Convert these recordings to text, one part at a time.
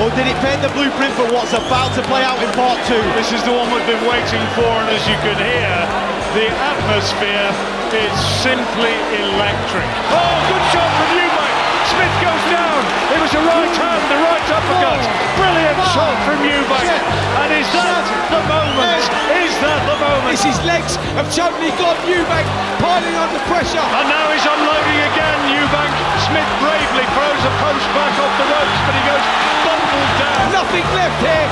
Or did it paint the blueprint for what's about to play out in part two? This is the one we've been waiting for, and as you can hear, the atmosphere is simply electric. Oh, good shot from Eubank. Smith goes down. It was a right hand, the right uppercut. Oh. Brilliant shot from Eubank. And is that the moment? Is that the moment? This his legs have totally got Eubank piling under pressure. And now he's unloading again, Eubank. Smith bravely throws a punch back off the ropes, but he goes bumbled down. Nothing left here.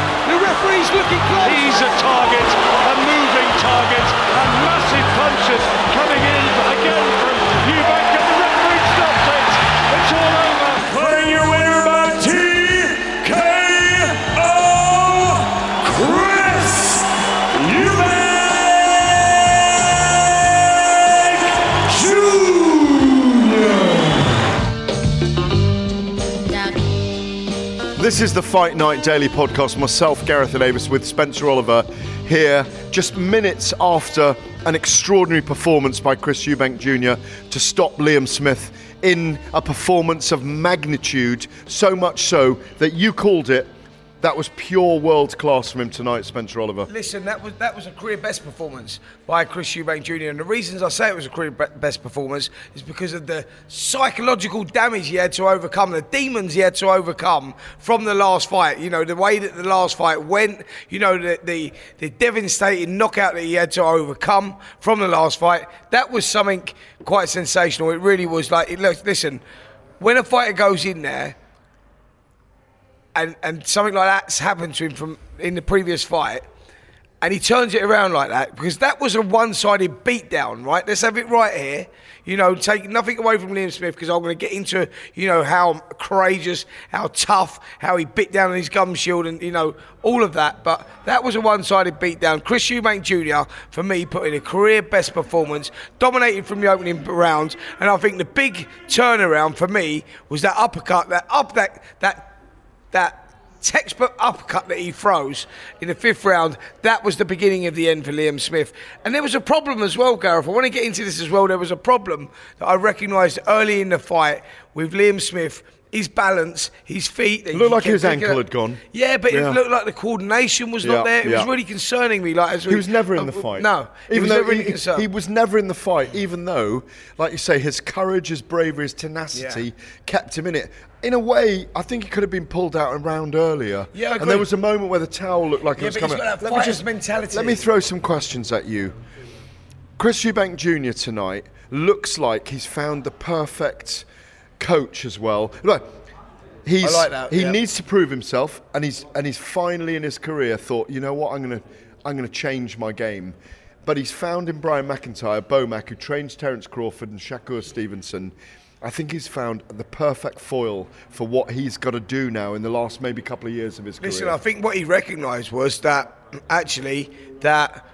This is the Fight Night Daily Podcast. Myself, Gareth A Davies, with Spencer Oliver here, just minutes after an extraordinary performance by Chris Eubank Jr. to stop Liam Smith in a performance of magnitude, so much so that you called it. That was pure world class from him tonight, Spencer Oliver. Listen, that was that was a career best performance by Chris Eubank Jr. And the reasons I say it was a career best performance is because of the psychological damage he had to overcome, the demons he had to overcome from the last fight. You know, the way that the last fight went. You know, the the, the devastating knockout that he had to overcome from the last fight. That was something quite sensational. It really was. Like, look, listen, when a fighter goes in there and and something like that's happened to him from in the previous fight, and he turns it around like that because that was a one-sided beatdown, right? Let's have it right here. You know, take nothing away from Liam Smith because I'm going to get into you know how courageous, how tough, how he bit down on his gum shield, and you know all of that. But that was a one-sided beatdown. Chris Eubank Jr. for me put in a career best performance, dominated from the opening rounds, and I think the big turnaround for me was that uppercut, that up that that that textbook uppercut that he throws in the fifth round, that was the beginning of the end for Liam Smith. And there was a problem as well, Gareth. I want to get into this as well. There was a problem that I recognised early in the fight with Liam Smith. His balance, his feet. It looked like his ankle up- had gone. Yeah, but Yeah. it looked like the coordination was Yeah, not there. It was really concerning me. Like as He we- was never in uh, the fight. No, he even was though never he, he was never in the fight, even though, like you say, his courage, his bravery, his tenacity Yeah. kept him in it. In a way, I think he could have been pulled out a round earlier. Yeah, I and there was a moment where the towel looked like Yeah, it was but he's coming. Let me fighter's mentality. Let me throw some questions at you. Chris Eubank Jr. tonight looks like he's found the perfect coach as well. Look, he's I like that, he yeah. needs to prove himself, and he's and he's finally in his career thought, you know what, I'm gonna I'm gonna change my game. But he's found in Brian McIntyre, Bomac, who trains Terence Crawford and Shakur Stevenson. I think he's found the perfect foil for what he's got to do now in the last maybe couple of years of his Listen, career. Listen, I think what he recognised was that actually that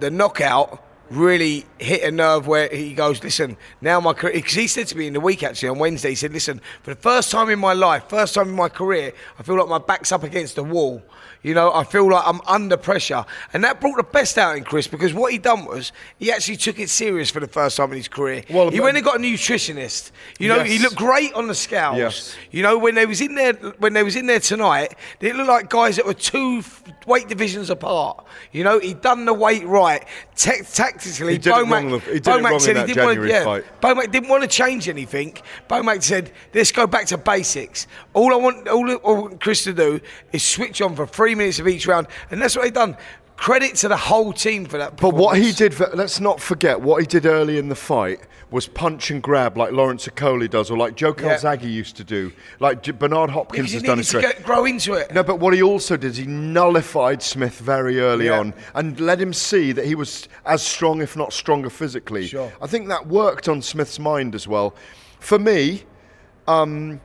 the knockout really hit a nerve where he goes, listen, now my career, because he said to me in the week actually on Wednesday, he said, listen, for the first time in my life, first time in my career, I feel like my back's up against the wall. You know, I feel like I'm under pressure. And that brought the best out in Chris because what he done was he actually took it serious for the first time in his career. Well, he went and got a nutritionist. You know, he looked great on the scales. Yes. You know, when they was in there when they was in there tonight, they looked like guys that were two weight divisions apart. You know, he'd done the weight right. Ta- tactically, He Bomac, wrong in the- he did it wrong in said he didn't want to. Yeah, fight. Bomac didn't want to change anything. Bomac said, "Let's go back to basics. All I want, all want Chris to do is switch on for three minutes of each round, and that's what they done." Credit to the whole team for that. But what he did, for, let's not forget, what he did early in the fight was punch and grab like Lawrence Okoli does, or like Joe Yeah. Calzaghe used to do, like J- Bernard Hopkins has done it. to get, grow into it. No, but what he also did is he nullified Smith very early Yeah. on and let him see that he was as strong, if not stronger, physically. Sure. I think that worked on Smith's mind as well. For me, um,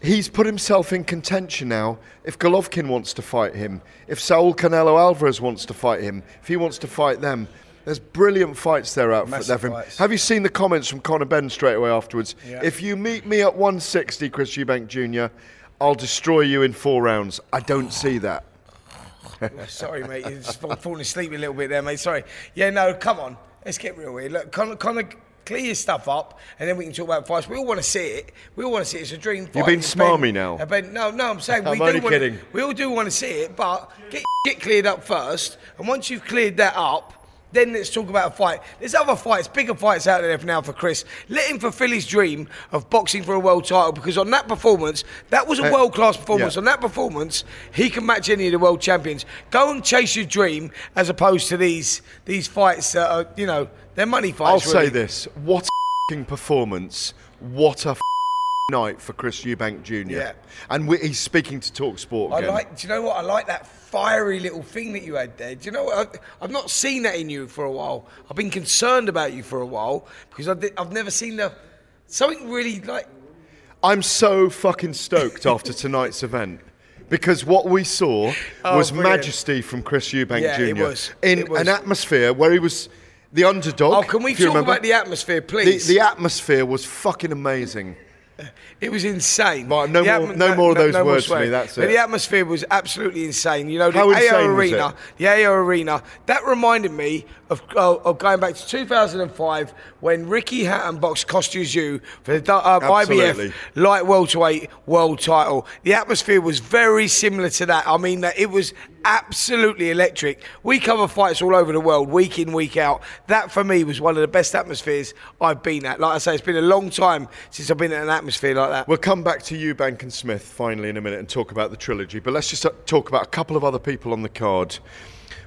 he's put himself in contention now. If Golovkin wants to fight him, if Saul Canelo Alvarez wants to fight him, if he wants to fight them, there's brilliant fights there out for, Massive there for him. fights. Have you seen the comments from Conor Benn straight away afterwards? Yeah. If you meet me at 160, Chris Eubank Jr., I'll destroy you in four rounds. I don't see that. Sorry, mate. You're just falling asleep a little bit there, mate. Sorry. Yeah, no, come on. Let's get real here. Look, Conor, Conor, clear your stuff up, and then we can talk about fights. We all want to see it. We all want to see it. It's a dream fight. It's been- smarmy now. uh, Benn, no, no, I'm saying I'm we only do kidding. we all do want to see it, but get your shit cleared up first, and once you've cleared that up. Then let's talk about a fight. There's other fights, bigger fights out there for now for Chris. Let him fulfill his dream of boxing for a world title because on that performance, that was a Uh, world class performance. yeah. On that performance, he can match any of the world champions. Go and chase your dream as opposed to these these fights that are, you know, they're money fights. I'll really. say this: what a fing performance! What a night for Chris Eubank Jr. Yeah. And we, he's speaking to Talk Sport I like. Do you know what? I like that fiery little thing that you had there. Do you know what? I, I've not seen that in you for a while. I've been concerned about you for a while because I I've never seen the something really like. I'm so fucking stoked after tonight's event. Because what we saw Oh, was brilliant. majesty from Chris Eubank Yeah, Jr. it was. in It was. an atmosphere where he was the underdog. Oh, can we talk about the atmosphere, please? The, the atmosphere was fucking amazing. It was insane. Right, no The more- no more of those more words for me, that's But it. the atmosphere was absolutely insane. You know, the How AO Arena, the AO Arena, that reminded me of, uh, of going back to 2005 when Ricky Hatton boxed Tszyu for the uh. IBF light welterweight world title. The atmosphere was very similar to that. I mean, that it was absolutely electric. We cover fights all over the world, week in, week out. That for me was one of the best atmospheres I've been at. Like I say, it's been a long time since I've been at an atmosphere like that. We'll come back to Eubank and Smith finally in a minute and talk about the trilogy. But let's just uh, talk about a couple of other people on the card.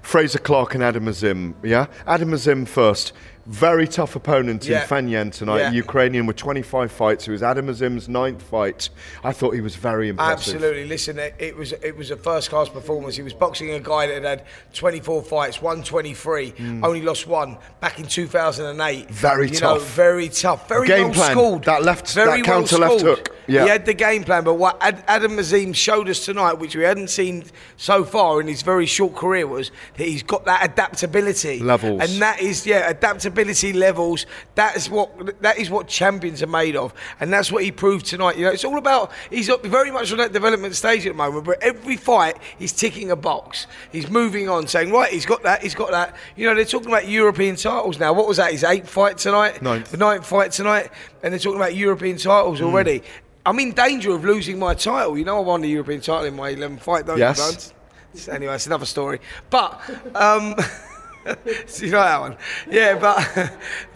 Fraser Clark and Adam Azim. Yeah? Adam Azim first. Very tough opponent Yeah. in Fanyan tonight, Yeah. Ukrainian with 25 fights. It was Adam Azim's ninth fight. I thought he was very impressive. Absolutely. Listen, it, it was it was a first class performance. He was boxing a guy that had had 24 fights, won 23, only lost one back in 2008. Hmm. Very you Know, tough. very tough. Very Game well plan. schooled. That left- very that counter left well-schooled. hook. Yeah. He had the game plan, but what Ad, Adam Azim showed us tonight, which we hadn't seen so far in his very short career, was that he's got that adaptability Levels. and that is yeah adaptability levels. That is what that is what champions are made of, and that's what he proved tonight. You know, it's all about he's up very much on that development stage at the moment. But every fight, he's ticking a box. He's moving on, saying right, he's got that, he's got that. You know, they're talking about European titles now. What was that? His eighth fight tonight, Ninth. the ninth fight tonight, and they're talking about European titles Hmm. already. I'm in danger of losing my title. You know, I won the European title in my 11 fight, don't Yes. you? Anyway, it's another story. But um, so you know that one, yeah. But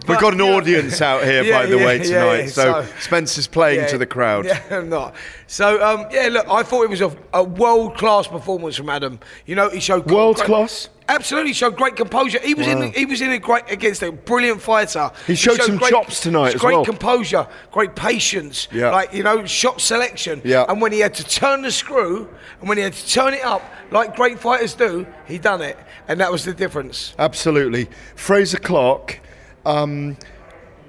We've got an know- audience out here, Yeah, by the yeah, way, tonight. yeah. so, Spencer's playing to the crowd. Yeah, I'm not. So um, yeah, look, I thought it was a, a world class performance from Adam. You know, he showed World great- class? Absolutely, showed great composure. He was in. He was in a great against a brilliant fighter. He showed some chops tonight as great well. composure, great patience. Yeah. Like you know, shot selection. Yeah. And when he had to turn the screw, and when he had to turn it up, like great fighters do, he done it, and that was the difference. Absolutely. Fraser Clark, um,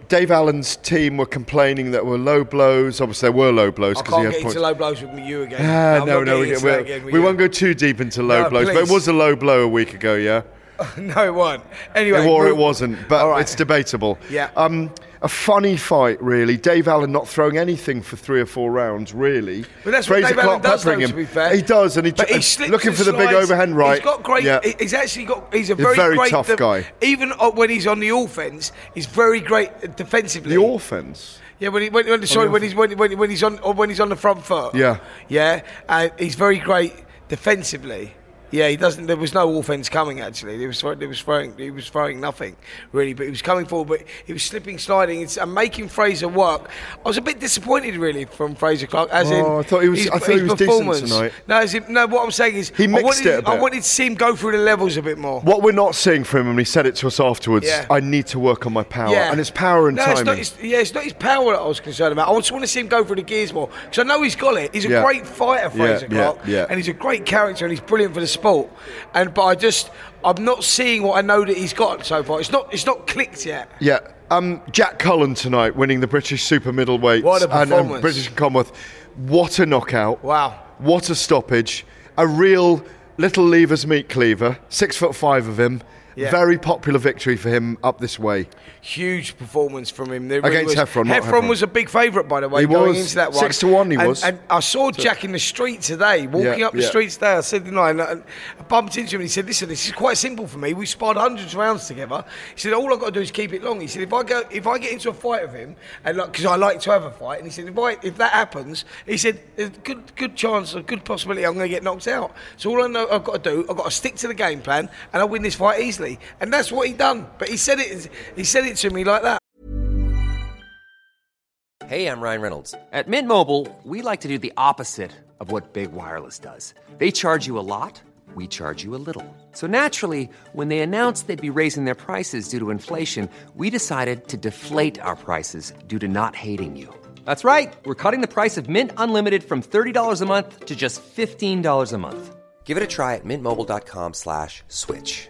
Dave Allen's team were complaining that were low blows. Obviously, there were low blows because he can't had get points. into low blows with you again. Ah, no, no, we, we, won't go too deep into low No, blows, but it was a low blow a week ago, yeah? no, it wasn't. Anyway, or it wasn't, but right. it's debatable. Yeah. Um, a funny fight, really. Dave Allen not throwing anything for three or four rounds, really. But that's what Fraser Dave Allen does, though, peppering to him. be fair. He does, and he But he looking for the big overhand right. He's got great. Yeah. He's actually got. He's a He's very, very great tough guy. Even when he's on the offense, he's very great defensively. the offense. Yeah, when he when, when, sorry, when he's when, when, when he's on or when he's on the front foot. Yeah. yeah, and he's very great defensively. Yeah, he doesn't. There was no offense coming. Actually, he was he was throwing he was throwing nothing really, but he was coming forward. But he was slipping, sliding, it's, and making Fraser work. I was a bit disappointed really from Fraser Clark. As in, Oh, I thought he was- his- I thought he was decent performance. tonight. No, as in, no. What I'm saying is, He I mixed wanted, it a I wanted to see him go through the levels a bit more. What we're not seeing from him, and he said it to us afterwards, Yeah. I need to work on my power. yeah. And it's power and no, timing. It's not his, yeah, it's not his power that I was concerned about. I just want to see him go through the gears more because I know he's got it. He's a Yeah. great fighter, Fraser Clark, yeah. and he's a great character and he's brilliant for the sport. And but I just I'm not seeing what I know that he's got so far. It's not it's not clicked yet. Yeah. Um, Jack Cullen tonight winning the British super middleweight What a and, and. British and Commonwealth. What a knockout. Wow. What a stoppage. A real little levers meat cleaver. Six foot five of him. Yeah. Very popular victory for him up this way. Huge performance from him. There Against was, Heffron, Heffron Heffron. was a big favourite, by the way, He going was. into that one. Six to one he and, was. And I saw Jack in the street today, walking Yeah, up the yeah. street today. I said, you know, and, I bumped into him and he said, listen, this is quite simple for me. We sparred hundreds of rounds together. He said, all I've got to do is keep it long. He said, if I go, if I get into a fight with him, and like, because I like to have a fight, and he said, if I, if that happens, he said, there's a good, good chance, a good possibility I'm going to get knocked out. So all I know I've got to do, I've got to stick to the game plan, and I'll win this fight easily. And that's what he done. But he said it, he said it to me like that. Hey, I'm Ryan Reynolds. At Mint Mobile, we like to do the opposite of what Big Wireless does. They charge you a lot, we charge you a little. So naturally, when they announced they'd be raising their prices due to inflation, we decided to deflate our prices due to not hating you. That's right. We're cutting the price of Mint Unlimited from $30 a month to just $15 a month. Give it a try at mintmobile.com slash switch.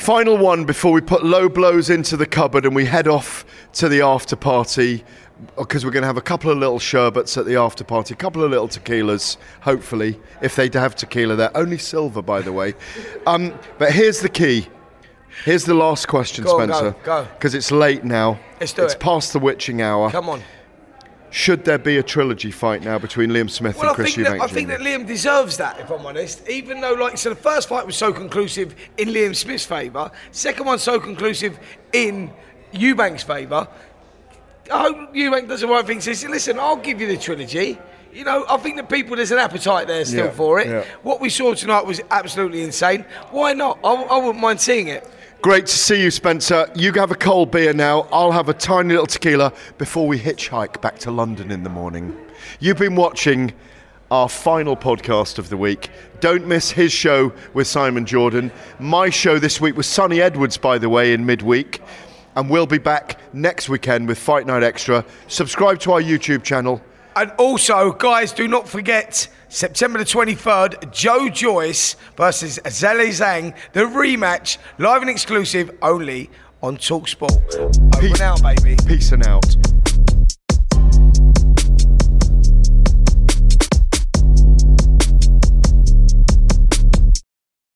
Final one before we put low blows into the cupboard and we head off to the after party because we're going to have a couple of little sherbets at the after party, a couple of little tequilas, hopefully, if they have tequila there. Only silver, by the way. Um, but here's the key. Here's the last question, Go on, Spencer. go. Because it's late now. Let's do it's it. past the witching hour. Come on. Should there be a trilogy fight now between Liam Smith Well, I and Chris think, that, Eubank I think that Liam deserves that, if I'm honest. Even though, like, so the first fight was so conclusive in Liam Smith's favour, second one so conclusive in Eubank's favour. I hope Eubank does the right thing. Says, listen, I'll give you the trilogy. You know, I think the people there's an appetite there still Yeah, for it. yeah. What we saw tonight was absolutely insane. Why not? I, I wouldn't mind seeing it. Great to see you, Spencer. You have a cold beer now. I'll have a tiny little tequila before we hitchhike back to London in the morning. You've been watching our final podcast of the week. Don't miss his show with Simon Jordan. My show this week was Sunny Edwards, by the way, in midweek. And we'll be back next weekend with Fight Night Extra. Subscribe to our YouTube channel. And also, guys, do not forget September the 23rd, Joe Joyce versus Zhilei Zhang, the rematch, live and exclusive only on Talksport. Over Peace. and out, baby. Peace and out.